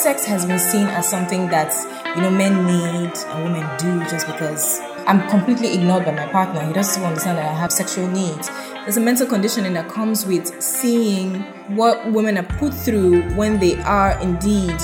sex has been seen as something that you know men need and women do just because I'm completely ignored by my partner. He doesn't understand that I have sexual needs. There's a mental conditioning that comes with seeing what women are put through when they are indeed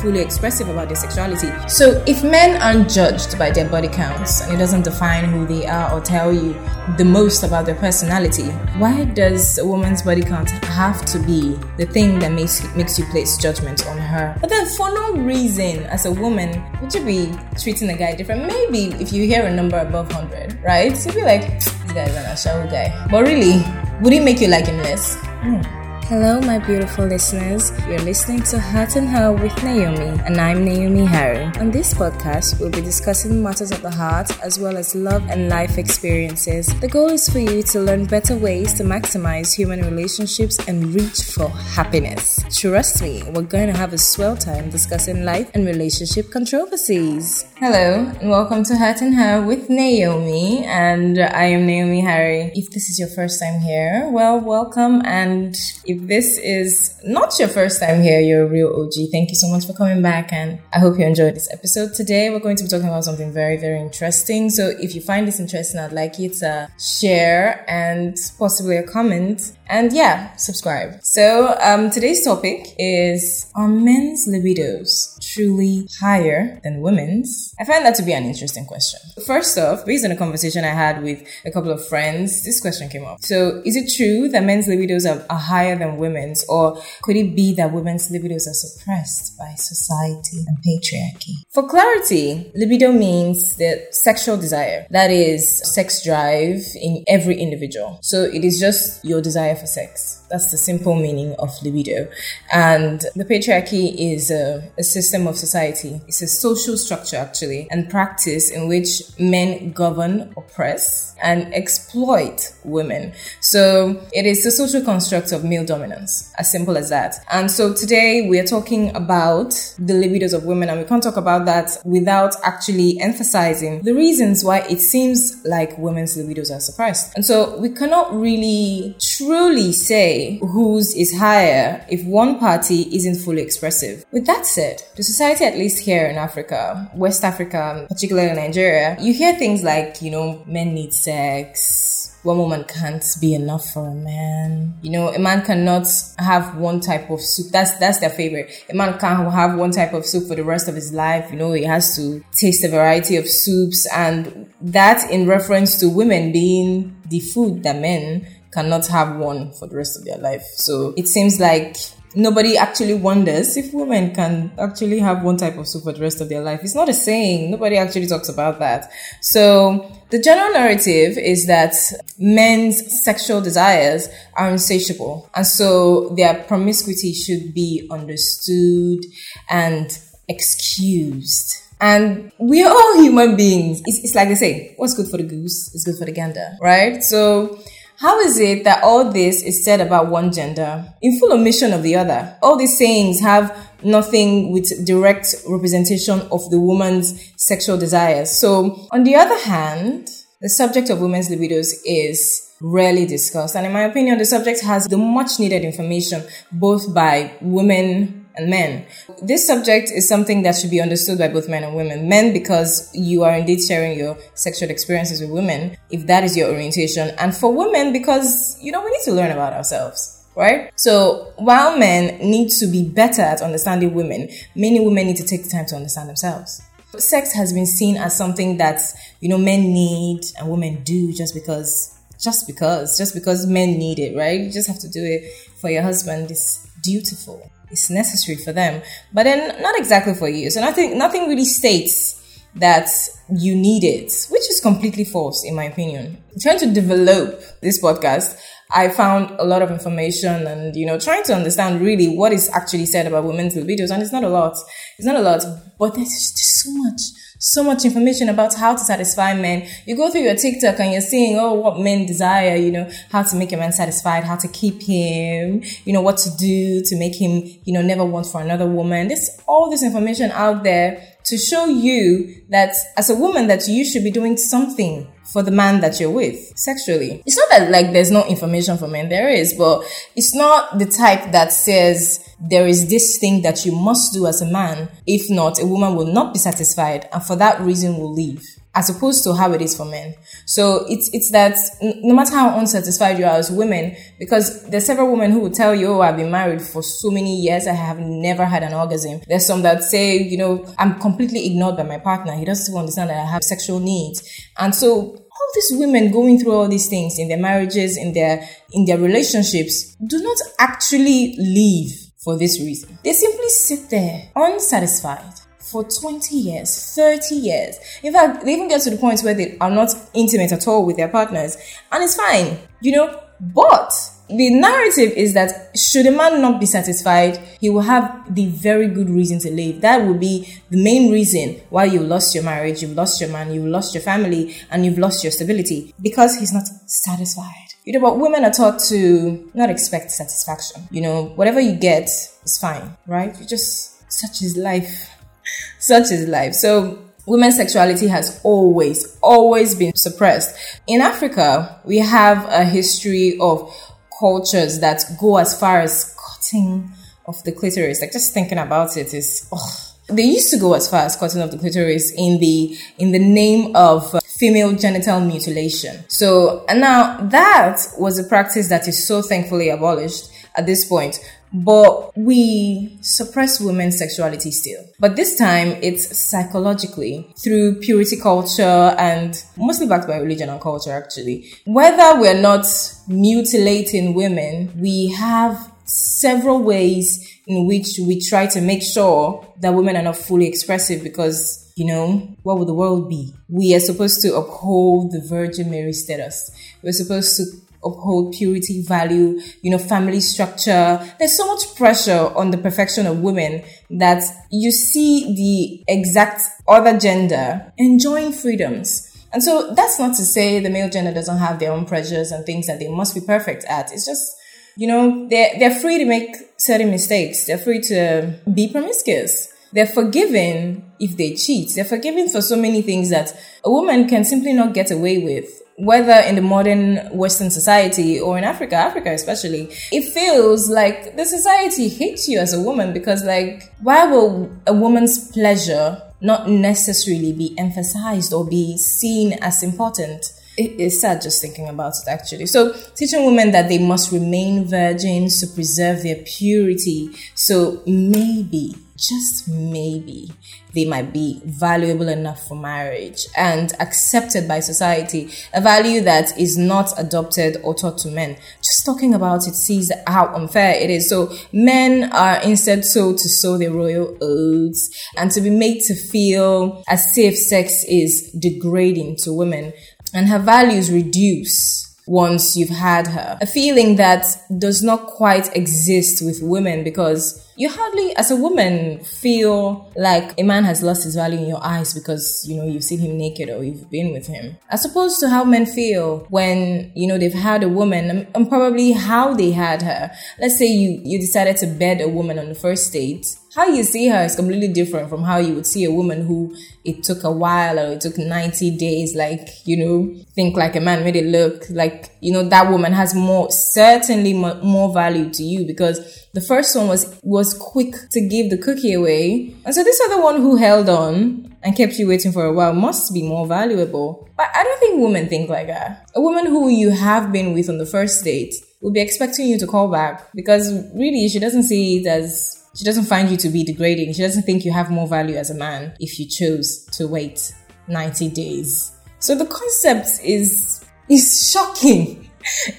fully expressive about their sexuality. So if men aren't judged by their body counts and it doesn't define who they are or tell you the most about their personality, why does a woman's body count have to be the thing that makes makes you place judgment on her? But then for no reason, as a woman, would you be treating a guy different? Maybe if you hear a number above 100, right? You'd be like, this guy's an Ashawo guy. But really, would it make you like him less? Hmm. Hello, my beautiful listeners. You're listening to Heart and Her with Naomi, and I'm Naomi Harry. On this podcast, we'll be discussing matters of the heart as well as love and life experiences. The goal is for you to learn better ways to maximize human relationships and reach for happiness. Trust me, we're going to have a swell time discussing life and relationship controversies. Hello, and welcome to Heart and Her with Naomi, and I am Naomi Harry. If this is your first time here, well, welcome, and if this is not your first time here, you're a real OG. Thank you so much for coming back, and I hope you enjoyed this episode. Today, we're going to be talking about something very, very interesting. So, if you find this interesting, I'd like you to share and possibly a comment, and yeah, subscribe. So, um, today's topic is Are men's libidos truly higher than women's? I find that to be an interesting question. First off, based on a conversation I had with a couple of friends, this question came up. So, is it true that men's libidos are, are higher than women's, or could it be that women's libidos are suppressed by society and patriarchy? For clarity, libido means the sexual desire, that is, sex drive in every individual. So, it is just your desire for sex. That's the simple meaning of libido. And the patriarchy is a, a, system of society. It's a social structure, actually, and practice in which men govern, oppress, and exploit women. So it is a social construct of male dominance, as simple as that. And so today we are talking about the libidos of women, and we can't talk about that without actually emphasizing the reasons why it seems like women's libidos are suppressed. And so we cannot really truly say whose is higher if one party isn't fully expressive. With that said, the society, at least here in Africa, West Africa, particularly Nigeria, you hear things like, you know, men need sex, one woman can't be enough for a man. You know, a man cannot have one type of soup. That's that's their favorite. A man can't have one type of soup for the rest of his life. You know, he has to taste a variety of soups, and that in reference to women being the food that men cannot have one for the rest of their life. So it seems like nobody actually wonders if women can actually have one type of soup for the rest of their life. It's not a saying. Nobody actually talks about that. So the general narrative is that men's sexual desires are insatiable. And so their promiscuity should be understood and excused. And we are all human beings. It's, it's like they say, what's good for the goose is good for the gander, right? So how is it that all this is said about one gender in full omission of the other? All these sayings have nothing with direct representation of the woman's sexual desires. So, on the other hand, the subject of women's libidos is rarely discussed. And in my opinion, the subject has the much needed information both by women and men. This subject is something that should be understood by both men and women. Men, because you are indeed sharing your sexual experiences with women, if that is your orientation. And for women, because, you know, we need to learn about ourselves. Right? So while men need to be better at understanding women, many women need to take the time to understand themselves. Sex has been seen as something that, you know, men need and women do just because, just because, just because men need it, right? You just have to do it for your husband. It's dutiful it's necessary for them, but then not exactly for you. So nothing, nothing really states that you need it, which is completely false in my opinion. Trying to develop this podcast, I found a lot of information and, you know, trying to understand really what is actually said about women's libidos. And it's not a lot. It's not a lot, but there's just so much so much information about how to satisfy men. You go through your TikTok and you're seeing, oh, what men desire, you know, how to make a man satisfied, how to keep him, you know, what to do to make him, you know, never want for another woman. There's all this information out there to show you that as a woman that you should be doing something for the man that you're with sexually. It's not that like there's no information for men, there is, but it's not the type that says there is this thing that you must do as a man. If not, a woman will not be satisfied and for that reason will leave as opposed to how it is for men. So it's it's that no matter how unsatisfied you are as women, because there's several women who will tell you, "Oh, I've been married for so many years, I have never had an orgasm." There's some that say, you know, I'm completely ignored by my partner. He doesn't understand that I have sexual needs, and so all these women going through all these things in their marriages, in their in their relationships, do not actually leave for this reason. They simply sit there unsatisfied for 20 years, 30 years. In fact, they even get to the point where they are not intimate at all with their partners. And it's fine, you know, but the narrative is that should a man not be satisfied, he will have the very good reason to leave. That will be the main reason why you lost your marriage, you've lost your man, you've lost your family, and you've lost your stability because he's not satisfied. You know, but women are taught to not expect satisfaction. You know, whatever you get is fine, right? You just, such is life. Such is life. So women's sexuality has always, always been suppressed. In Africa, we have a history of cultures that go as far as cutting of the clitoris. Like just thinking about it is, oh. They used to go as far as cutting of the clitoris in the in the name of female genital mutilation. So, now that was a practice that is so thankfully abolished at this point but we suppress women's sexuality still. But this time it's psychologically through purity culture and mostly backed by religion and culture actually. Whether we're not mutilating women, we have several ways in which we try to make sure that women are not fully expressive because you know, what would the world be? We are supposed to uphold the Virgin Mary status. We're supposed to uphold purity, value, you know, family structure. There's so much pressure on the perfection of women that you see the exact other gender enjoying freedoms. And so that's not to say the male gender doesn't have their own pressures and things that they must be perfect at. It's just, you know, they're, they're free to make certain mistakes. They're free to be promiscuous. They're forgiven if they cheat. They're forgiven for so many things that a woman can simply not get away with whether in the modern Western society or in Africa, Africa especially, it feels like the society hates you as a woman because, like, why will a woman's pleasure not necessarily be emphasized or be seen as important? It's sad just thinking about it actually. So teaching women that they must remain virgins to preserve their purity. So maybe just maybe they might be valuable enough for marriage and accepted by society, a value that is not adopted or taught to men. Just talking about it sees how unfair it is. So men are instead told to sow their royal oaths and to be made to feel as if sex is degrading to women and her values reduce once you've had her. A feeling that does not quite exist with women because you hardly, as a woman, feel like a man has lost his value in your eyes because, you know, you've seen him naked or you've been with him. As opposed to how men feel when, you know, they've had a woman and probably how they had her. Let's say you, you decided to bed a woman on the first date how you see her is completely different from how you would see a woman who it took a while or it took 90 days like you know think like a man made it look like you know that woman has more certainly more value to you because the first one was was quick to give the cookie away and so this other one who held on and kept you waiting for a while must be more valuable but i don't think women think like that a woman who you have been with on the first date will be expecting you to call back because really she doesn't see it as she doesn't find you to be degrading. She doesn't think you have more value as a man if you chose to wait 90 days. So the concept is is shocking.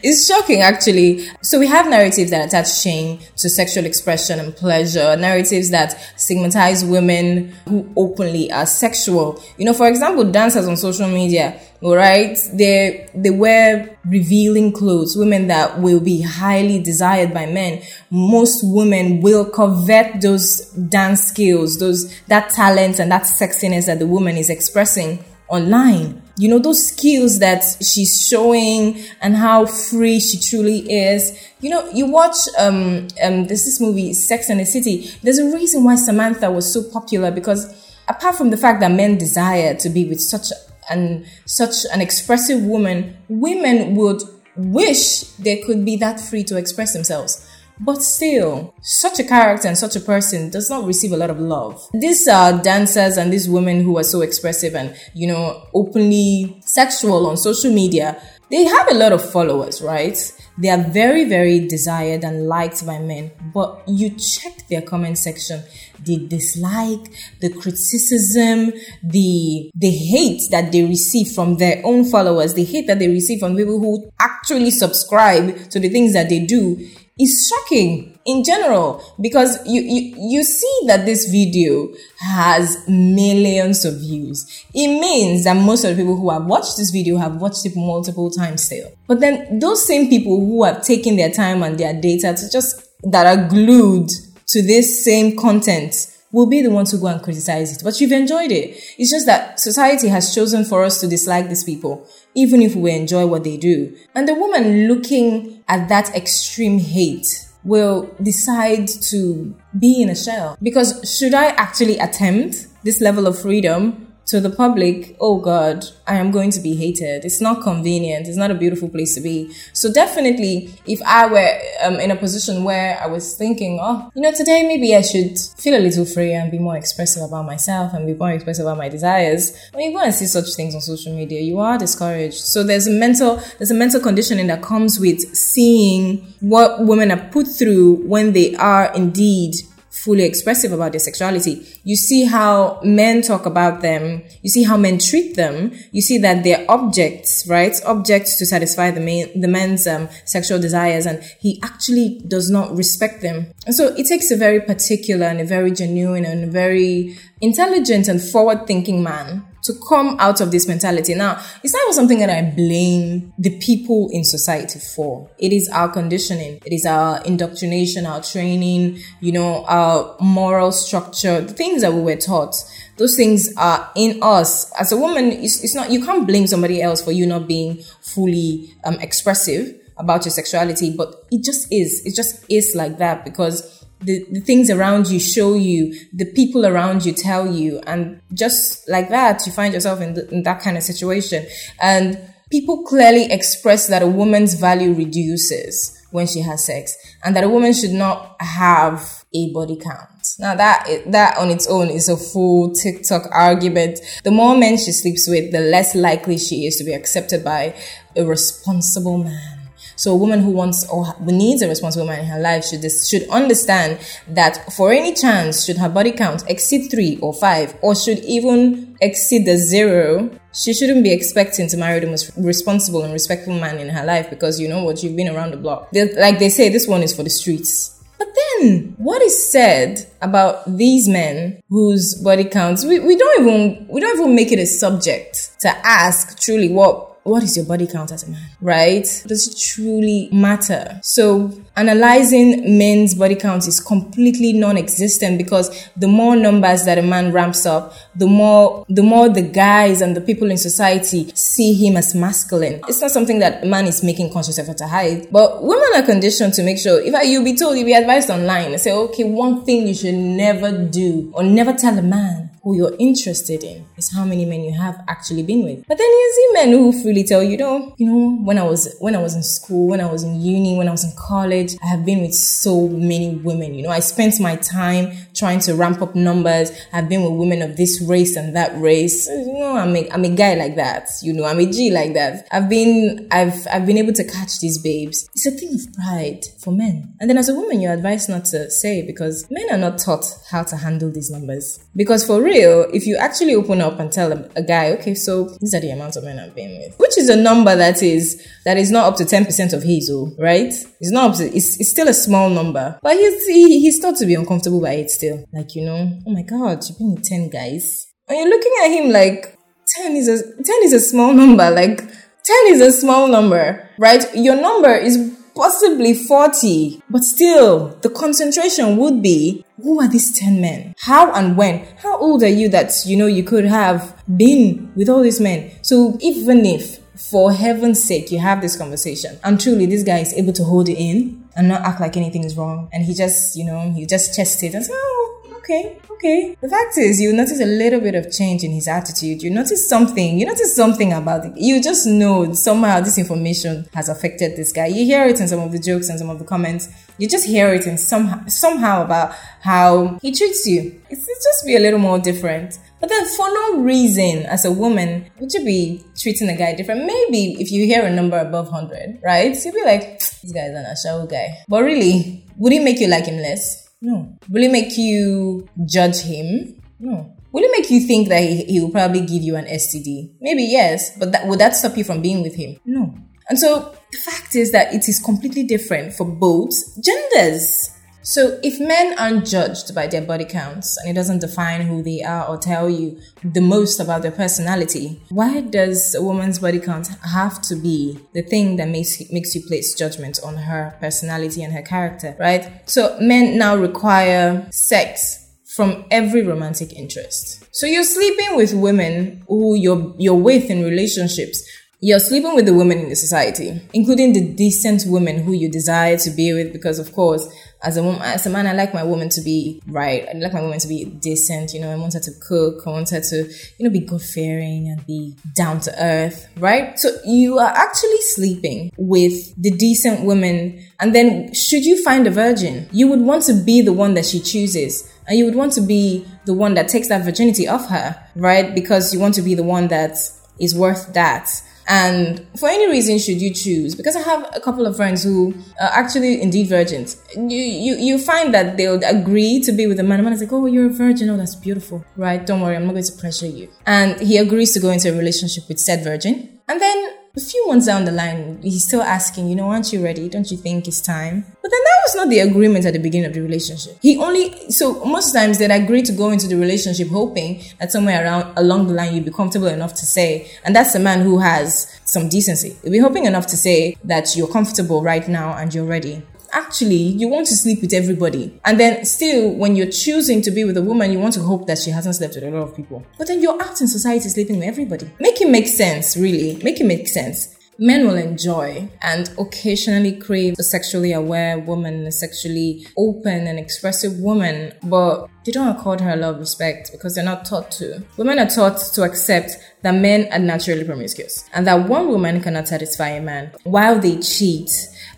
It's shocking actually. So we have narratives that attach shame to sexual expression and pleasure, narratives that stigmatize women who openly are sexual. You know, for example, dancers on social media, all right, they they wear revealing clothes, women that will be highly desired by men. Most women will covet those dance skills, those that talent and that sexiness that the woman is expressing online. You know, those skills that she's showing and how free she truly is. You know, you watch um um this this movie Sex and the City. There's a reason why Samantha was so popular because apart from the fact that men desire to be with such an such an expressive woman, women would wish they could be that free to express themselves. But still, such a character and such a person does not receive a lot of love. These uh, dancers and these women who are so expressive and, you know, openly sexual on social media, they have a lot of followers, right? They are very, very desired and liked by men. But you check their comment section, the dislike, the criticism, the the hate that they receive from their own followers, the hate that they receive from people who actually subscribe to the things that they do is shocking in general because you, you you see that this video has millions of views. It means that most of the people who have watched this video have watched it multiple times still. But then those same people who have taken their time and their data to just that are glued to this same content will be the ones who go and criticize it. But you've enjoyed it. It's just that society has chosen for us to dislike these people, even if we enjoy what they do. And the woman looking at that extreme hate will decide to be in a shell. Because should I actually attempt this level of freedom to the public, oh God, I am going to be hated. It's not convenient. It's not a beautiful place to be. So definitely, if I were um, in a position where I was thinking, oh, you know, today maybe I should feel a little free and be more expressive about myself and be more expressive about my desires. When you go and see such things on social media, you are discouraged. So there's a mental, there's a mental conditioning that comes with seeing what women are put through when they are indeed fully expressive about their sexuality. You see how men talk about them. You see how men treat them. You see that they're objects, right? Objects to satisfy the man, the man's um, sexual desires, and he actually does not respect them. And so it takes a very particular and a very genuine and a very intelligent and forward-thinking man to come out of this mentality. Now, it's not something that I blame the people in society for. It is our conditioning. It is our indoctrination, our training, you know, our moral structure, the things that we were taught. Those things are in us. As a woman, it's, it's not, you can't blame somebody else for you not being fully um, expressive about your sexuality, but it just is. It just is like that because the, the things around you show you, the people around you tell you. And just like that, you find yourself in, the, in that kind of situation. And people clearly express that a woman's value reduces when she has sex and that a woman should not have a body count. Now that that on its own is a full TikTok argument. The more men she sleeps with, the less likely she is to be accepted by a responsible man. So a woman who wants or who needs a responsible man in her life should should understand that for any chance should her body count exceed three or five or should even exceed the zero, she shouldn't be expecting to marry the most responsible and respectful man in her life because you know what you've been around the block. They're, like they say, this one is for the streets. But then, what is said about these men whose body counts, we, we don't even, we don't even make it a subject to ask truly what what is your body count as a man, right? Does it truly matter? So analyzing men's body counts is completely non-existent because the more numbers that a man ramps up, the more, the more the guys and the people in society see him as masculine. It's not something that a man is making conscious effort to hide, but women are conditioned to make sure, if you'll be told, you'll be advised online, say, okay, one thing you should never do or never tell a man who you're interested in is how many men you have actually been with. But then you see men who freely tell you, know, you know, when I was when I was in school, when I was in uni, when I was in college, I have been with so many women. You know, I spent my time trying to ramp up numbers. I've been with women of this race and that race. You know, I'm a I'm a guy like that. You know, I'm a G like that. I've been I've I've been able to catch these babes. It's a thing of pride for men. And then as a woman, you're advised not to say because men are not taught how to handle these numbers. Because for real, if you actually open up and tell a, guy, okay, so these are the amounts of men I've been with, which is a number that is that is not up to 10% of his, oh, right? It's not up to, it's, it's still a small number, but he's, he, he's thought to be uncomfortable by it still. Like, you know, oh my God, you've been with 10 guys. And you're looking at him like, 10 is a, 10 is a small number. Like, 10 is a small number, right? Your number is possibly 40, but still, the concentration would be who are these 10 men? How and when? How old are you that you know you could have been with all these men? So, even if for heaven's sake you have this conversation and truly this guy is able to hold it in and not act like anything is wrong, and he just, you know, he just chested and said, Oh, okay, okay. The fact is, you notice a little bit of change in his attitude. You notice something. You notice something about it. You just know somehow this information has affected this guy. You hear it in some of the jokes and some of the comments. You just hear it in somehow, somehow about how he treats you. It's, it's just be a little more different. But then for no reason, as a woman, would you be treating a guy different? Maybe if you hear a number above 100, right? You'd be like, this guy's an Ashawo guy. But really, would it make you like him less? No. Will it make you judge him? No. Will it make you think that he, he will probably give you an STD? Maybe yes, but that, would that stop you from being with him? No. And so the fact is that it is completely different for both genders. So, if men aren't judged by their body counts and it doesn't define who they are or tell you the most about their personality, why does a woman's body count have to be the thing that makes makes you place judgment on her personality and her character, right? So, men now require sex from every romantic interest. So, you're sleeping with women who you're you're with in relationships you're sleeping with the women in the society, including the decent women who you desire to be with, because of course, as a woman, as a man, I like my woman to be right. I like my woman to be decent. You know, I want her to cook. I want her to, you know, be God fearing and be down to earth, right? So you are actually sleeping with the decent women. And then should you find a virgin, you would want to be the one that she chooses. And you would want to be the one that takes that virginity off her, right? Because you want to be the one that is worth that. And for any reason, should you choose, because I have a couple of friends who are actually indeed virgins, you, you, you find that they'll agree to be with a man. The man is like, oh, you're a virgin. Oh, that's beautiful. Right? Don't worry. I'm not going to pressure you. And he agrees to go into a relationship with said virgin. And then a few months down the line, he's still asking, you know, aren't you ready? Don't you think it's time? But then that was not the agreement at the beginning of the relationship. He only, so most times they'd agree to go into the relationship hoping that somewhere around along the line you'd be comfortable enough to say, and that's a man who has some decency. You'd be hoping enough to say that you're comfortable right now and you're ready actually you want to sleep with everybody. And then still, when you're choosing to be with a woman, you want to hope that she hasn't slept with a lot of people. But then you're out in society sleeping with everybody. Make it make sense, really. Make it make sense. Men will enjoy and occasionally crave a sexually aware woman, a sexually open and expressive woman, but they don't accord her a lot of respect because they're not taught to. Women are taught to accept that men are naturally promiscuous and that one woman cannot satisfy a man while they cheat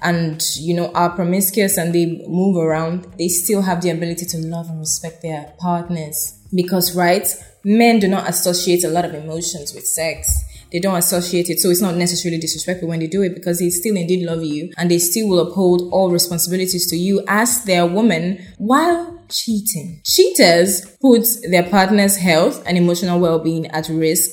and you know are promiscuous and they move around they still have the ability to love and respect their partners. Because right men do not associate a lot of emotions with sex. They don't associate it so it's not necessarily disrespectful when they do it because they still indeed love you and they still will uphold all responsibilities to you as their woman while cheating. Cheaters put their partner's health and emotional well-being at risk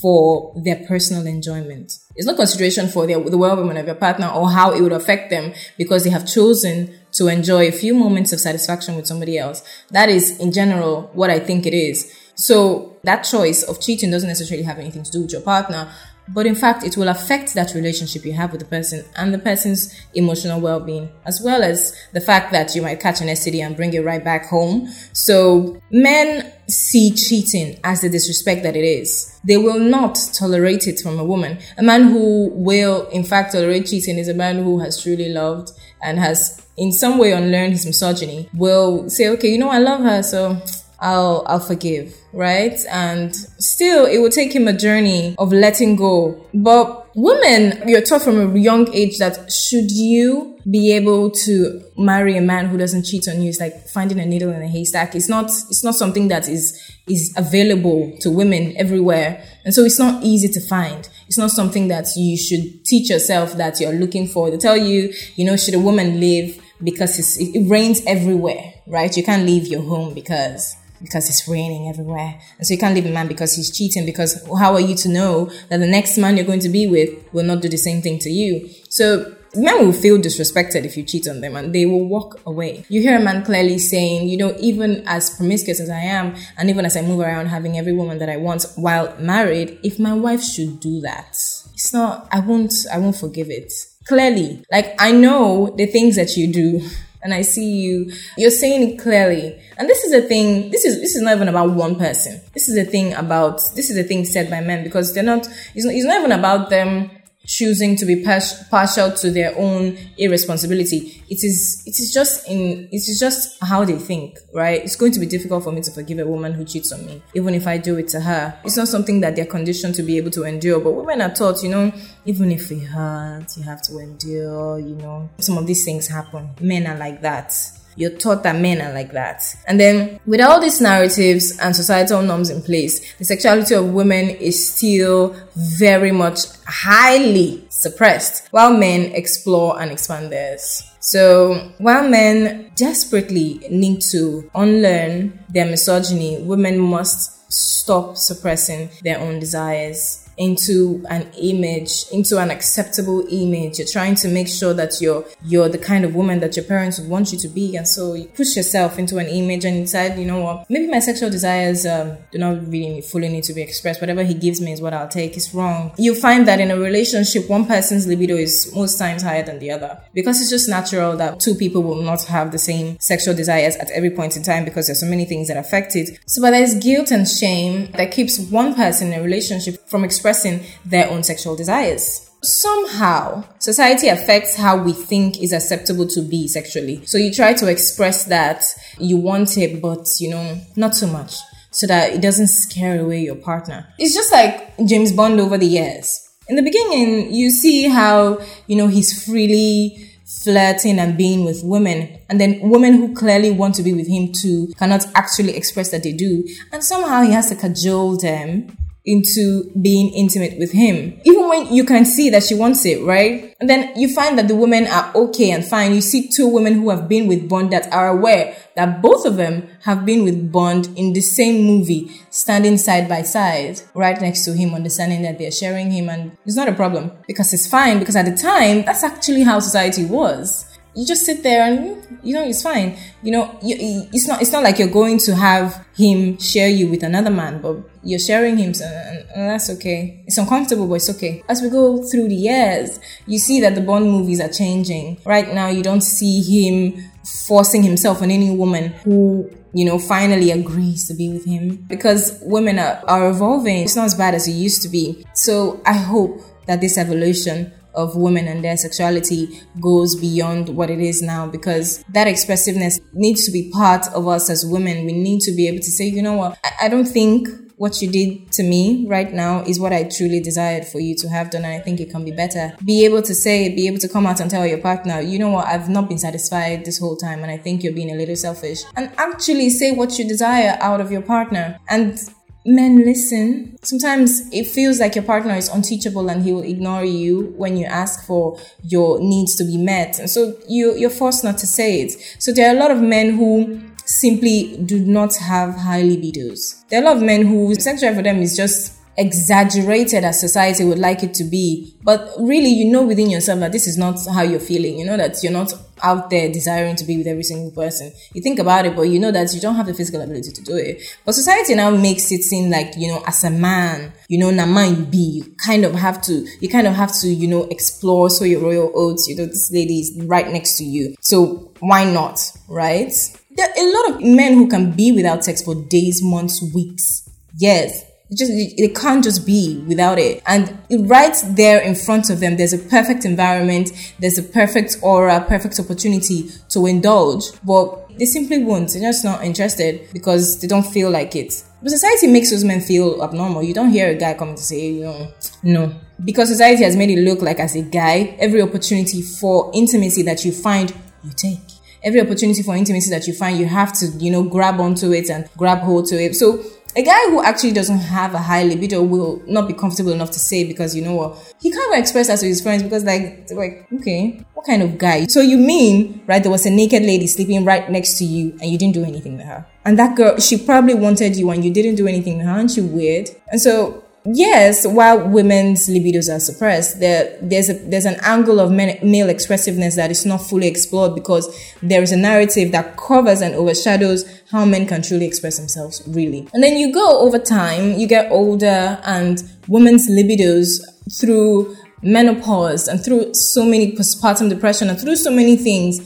for their personal enjoyment. It's not consideration for their, the well-being of your partner or how it would affect them because they have chosen to enjoy a few moments of satisfaction with somebody else. That is, in general, what I think it is. So that choice of cheating doesn't necessarily have anything to do with your partner, but in fact, it will affect that relationship you have with the person and the person's emotional well-being, as well as the fact that you might catch an STD and bring it right back home. So men see cheating as the disrespect that it is. They will not tolerate it from a woman. A man who will, in fact, tolerate cheating is a man who has truly loved and has in some way unlearned his misogyny, will say, okay, you know, I love her, so I'll I'll forgive, right? And still it will take him a journey of letting go. But women, you're taught from a young age that should you be able to marry a man who doesn't cheat on you, it's like finding a needle in a haystack. It's not it's not something that is is available to women everywhere. And so it's not easy to find. It's not something that you should teach yourself that you're looking for. They tell you, you know, should a woman live because it rains everywhere, right? You can't leave your home because because it's raining everywhere. And so you can't leave a man because he's cheating because how are you to know that the next man you're going to be with will not do the same thing to you? So men will feel disrespected if you cheat on them and they will walk away. You hear a man clearly saying, you know, even as promiscuous as I am, and even as I move around having every woman that I want while married, if my wife should do that, it's not, I won't, I won't forgive it. Clearly, like I know the things that you do and I see you, you're saying it clearly. And this is a thing, this is, this is not even about one person. This is a thing about, this is a thing said by men because they're not, it's not, it's not even about them choosing to be partial to their own irresponsibility. It is, it is just in, it is just how they think, right? It's going to be difficult for me to forgive a woman who cheats on me, even if I do it to her. It's not something that they're conditioned to be able to endure. But women are taught, you know, even if it hurts, you have to endure, you know, some of these things happen. Men are like that you're taught that men are like that. And then with all these narratives and societal norms in place, the sexuality of women is still very much highly suppressed while men explore and expand theirs. So while men desperately need to unlearn their misogyny, women must stop suppressing their own desires into an image, into an acceptable image. You're trying to make sure that you're you're the kind of woman that your parents would want you to be, and so you push yourself into an image and decide, you know what, maybe my sexual desires um, do not really fully need to be expressed. Whatever he gives me is what I'll take. It's wrong. You find that in a relationship, one person's libido is most times higher than the other because it's just natural that two people will not have the same sexual desires at every point in time because there's so many things that affect it. So, but there's guilt and shame that keeps one person in a relationship from expressing expressing their own sexual desires. Somehow, society affects how we think is acceptable to be sexually. So you try to express that you want it, but you know, not too much so that it doesn't scare away your partner. It's just like James Bond over the years. In the beginning, you see how, you know, he's freely flirting and being with women. And then women who clearly want to be with him too cannot actually express that they do. And somehow he has to cajole them into being intimate with him. Even when you can see that she wants it, right? And then you find that the women are okay and fine. You see two women who have been with Bond that are aware that both of them have been with Bond in the same movie, standing side by side, right next to him, understanding that they're sharing him. And it's not a problem because it's fine because at the time, that's actually how society was you just sit there and you know it's fine you know you, it's not it's not like you're going to have him share you with another man but you're sharing him and, and that's okay it's uncomfortable but it's okay as we go through the years you see that the bond movies are changing right now you don't see him forcing himself on any woman who you know, finally agrees to be with him because women are, are evolving. It's not as bad as it used to be. So I hope that this evolution of women and their sexuality goes beyond what it is now because that expressiveness needs to be part of us as women. We need to be able to say, you know what, I, I don't think what you did to me right now is what I truly desired for you to have done. And I think it can be better. Be able to say, be able to come out and tell your partner, you know what, I've not been satisfied this whole time and I think you're being a little selfish. And actually say what you desire out of your partner. And men listen. Sometimes it feels like your partner is unteachable and he will ignore you when you ask for your needs to be met. And so you, you're forced not to say it. So there are a lot of men who simply do not have high libidos. There are a lot of men who sex drive for them is just exaggerated as society would like it to be. But really, you know within yourself that this is not how you're feeling. You know that you're not out there desiring to be with every single person. You think about it, but you know that you don't have the physical ability to do it. But society now makes it seem like, you know, as a man, you know, na man you be, you kind of have to, you kind of have to, you know, explore so your royal oats, you know, this lady is right next to you. So why not, right? There are a lot of men who can be without sex for days, months, weeks, years it just it can't just be without it. And right there in front of them, there's a perfect environment, there's a perfect aura, perfect opportunity to indulge, but they simply won't. They're just not interested because they don't feel like it. But society makes those men feel abnormal. You don't hear a guy coming to say, you know, no. Because society has made it look like as a guy, every opportunity for intimacy that you find, you take every opportunity for intimacy that you find, you have to, you know, grab onto it and grab hold to it. So a guy who actually doesn't have a high libido will not be comfortable enough to say because you know what? He can't express that to his friends because like like okay what kind of guy? So you mean right there was a naked lady sleeping right next to you and you didn't do anything to her? And that girl she probably wanted you and you didn't do anything to her aren't you weird. And so yes, while women's libidos are suppressed, there, there's a, there's an angle of men, male expressiveness that is not fully explored because there is a narrative that covers and overshadows how men can truly express themselves, really. And then you go over time, you get older, and women's libidos through menopause and through so many postpartum depression and through so many things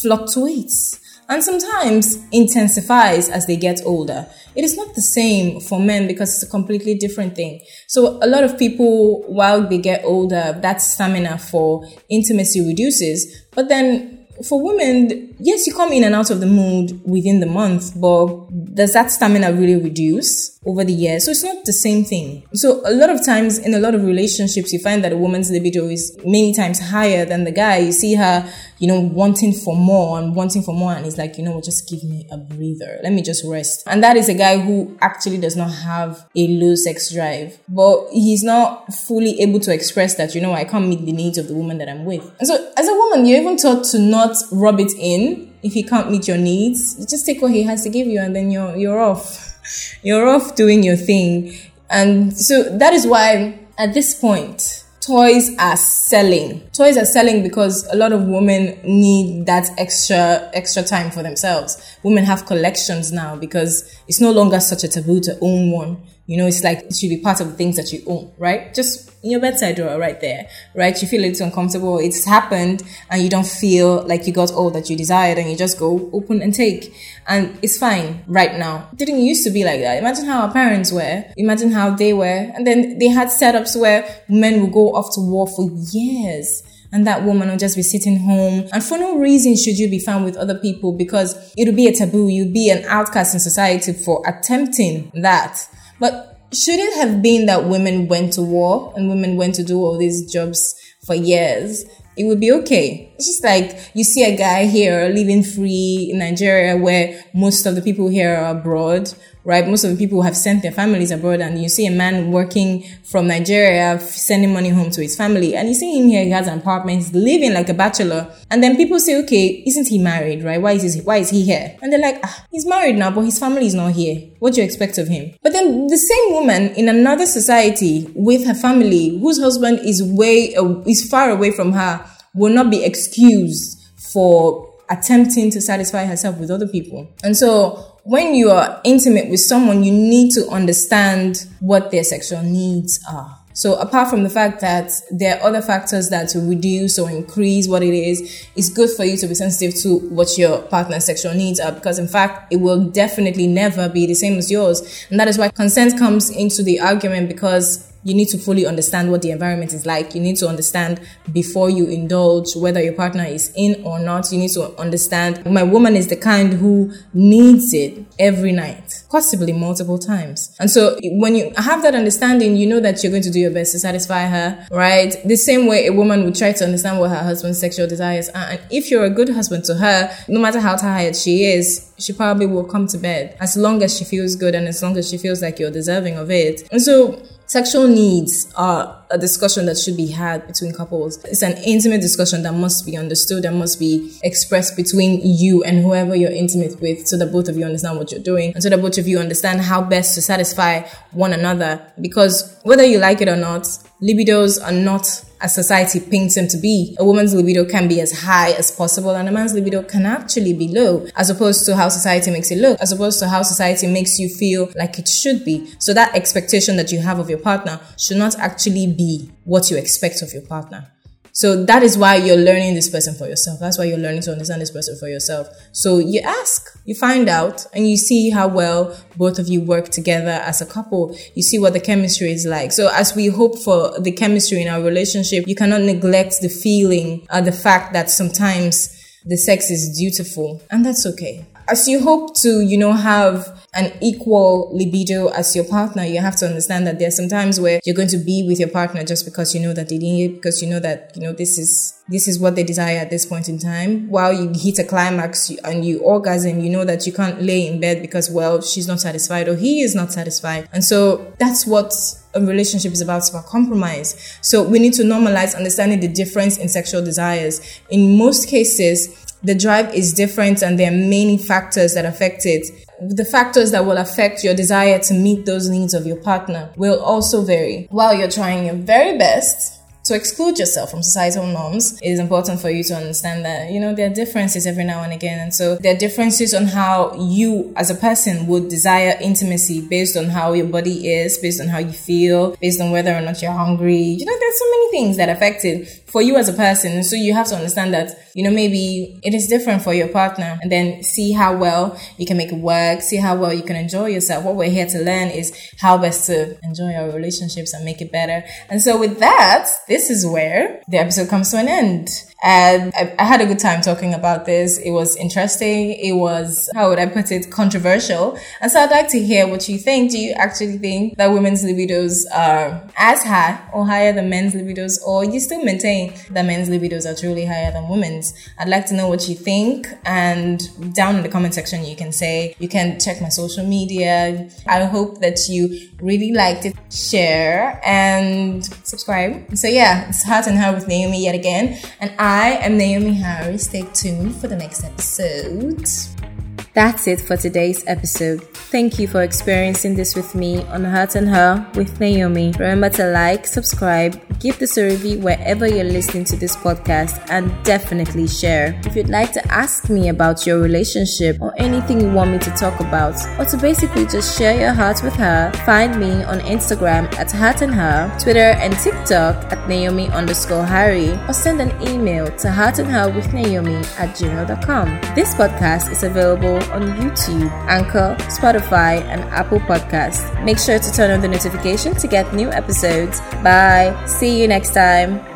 fluctuates and sometimes intensifies as they get older. It is not the same for men because it's a completely different thing. So a lot of people, while they get older, that stamina for intimacy reduces, but then for women, yes, you come in and out of the mood within the month, but does that stamina really reduce over the year? So it's not the same thing. So a lot of times in a lot of relationships, you find that a woman's libido is many times higher than the guy. You see her, you know, wanting for more and wanting for more. And he's like, you know just give me a breather. Let me just rest. And that is a guy who actually does not have a low sex drive, but he's not fully able to express that, you know, I can't meet the needs of the woman that I'm with. And so as a woman, you're even taught to not rub it in if he can't meet your needs. Just take what he has to give you and then you're, you're off. You're off doing your thing. And so that is why at this point, toys are selling. Toys are selling because a lot of women need that extra extra time for themselves. Women have collections now because it's no longer such a taboo to own one. You know, it's like it should be part of the things that you own, right? Just in your bedside drawer right there, right? You feel a little uncomfortable. It's happened and you don't feel like you got all that you desired and you just go open and take. And it's fine right now. It didn't used to be like that. Imagine how our parents were. Imagine how they were. And then they had setups where men would go off to war for years and that woman will just be sitting home. And for no reason should you be found with other people because it'll be a taboo. You'll be an outcast in society for attempting that. But should it have been that women went to war and women went to do all these jobs for years? It would be okay. It's just like you see a guy here living free in Nigeria where most of the people here are abroad right? Most of the people have sent their families abroad and you see a man working from Nigeria, sending money home to his family. And you see him here, he has an apartment, he's living like a bachelor. And then people say, okay, isn't he married, right? Why is he, why is he here? And they're like, ah, he's married now, but his family is not here. What do you expect of him? But then the same woman in another society with her family, whose husband is way, uh, is far away from her, will not be excused for attempting to satisfy herself with other people. And so when you are intimate with someone, you need to understand what their sexual needs are. So apart from the fact that there are other factors that reduce or increase what it is, it's good for you to be sensitive to what your partner's sexual needs are because in fact, it will definitely never be the same as yours. And that is why consent comes into the argument because you need to fully understand what the environment is like. You need to understand before you indulge whether your partner is in or not. You need to understand my woman is the kind who needs it every night, possibly multiple times. And so when you have that understanding, you know that you're going to do your best to satisfy her, right? The same way a woman would try to understand what her husband's sexual desires are. And if you're a good husband to her, no matter how tired she is, she probably will come to bed as long as she feels good and as long as she feels like you're deserving of it. And so Sexual needs are a discussion that should be had between couples. It's an intimate discussion that must be understood and must be expressed between you and whoever you're intimate with so that both of you understand what you're doing and so that both of you understand how best to satisfy one another. Because whether you like it or not, libidos are not as society paints them to be. A woman's libido can be as high as possible and a man's libido can actually be low as opposed to how society makes it look, as opposed to how society makes you feel like it should be. So that expectation that you have of your partner should not actually be what you expect of your partner. So that is why you're learning this person for yourself. That's why you're learning to understand this person for yourself. So you ask, you find out, and you see how well both of you work together as a couple. You see what the chemistry is like. So as we hope for the chemistry in our relationship, you cannot neglect the feeling, or the fact that sometimes the sex is dutiful, and that's okay. As you hope to, you know, have an equal libido as your partner, you have to understand that there's some times where you're going to be with your partner just because you know that they need it, because you know that, you know, this is, this is what they desire at this point in time. While you hit a climax and you orgasm, you know that you can't lay in bed because, well, she's not satisfied or he is not satisfied. And so that's what a relationship is about, it's about compromise. So we need to normalize understanding the difference in sexual desires. In most cases, the drive is different and there are many factors that affect it the factors that will affect your desire to meet those needs of your partner will also vary. While you're trying your very best to exclude yourself from societal norms, it is important for you to understand that, you know, there are differences every now and again. And so there are differences on how you as a person would desire intimacy based on how your body is, based on how you feel, based on whether or not you're hungry. You know, there's so many things that affect it for you as a person. So you have to understand that, you know, maybe it is different for your partner and then see how well you can make it work, see how well you can enjoy yourself. What we're here to learn is how best to enjoy our relationships and make it better. And so with that, this is where the episode comes to an end. And I, I, had a good time talking about this. It was interesting. It was, how would I put it, controversial. And so I'd like to hear what you think. Do you actually think that women's libidos are as high or higher than men's libidos? Or you still maintain that men's libidos are truly higher than women's? I'd like to know what you think. And down in the comment section, you can say, you can check my social media. I hope that you really liked it, share and subscribe. So yeah, it's Heart and Her with Naomi yet again. And I I am Naomi Harris. Stay tuned for the next episode. That's it for today's episode. Thank you for experiencing this with me on Heart and Her with Naomi. Remember to like, subscribe, give this a review wherever you're listening to this podcast, and definitely share. If you'd like to ask me about your relationship or anything you want me to talk about, or to basically just share your heart with her, find me on Instagram at Heart and Her, Twitter and TikTok at Naomi underscore Harry, or send an email to Heart and Her with Naomi at gmail.com. This podcast is available on YouTube, Anchor, Spotify, and Apple Podcasts. Make sure to turn on the notification to get new episodes. Bye. See you next time.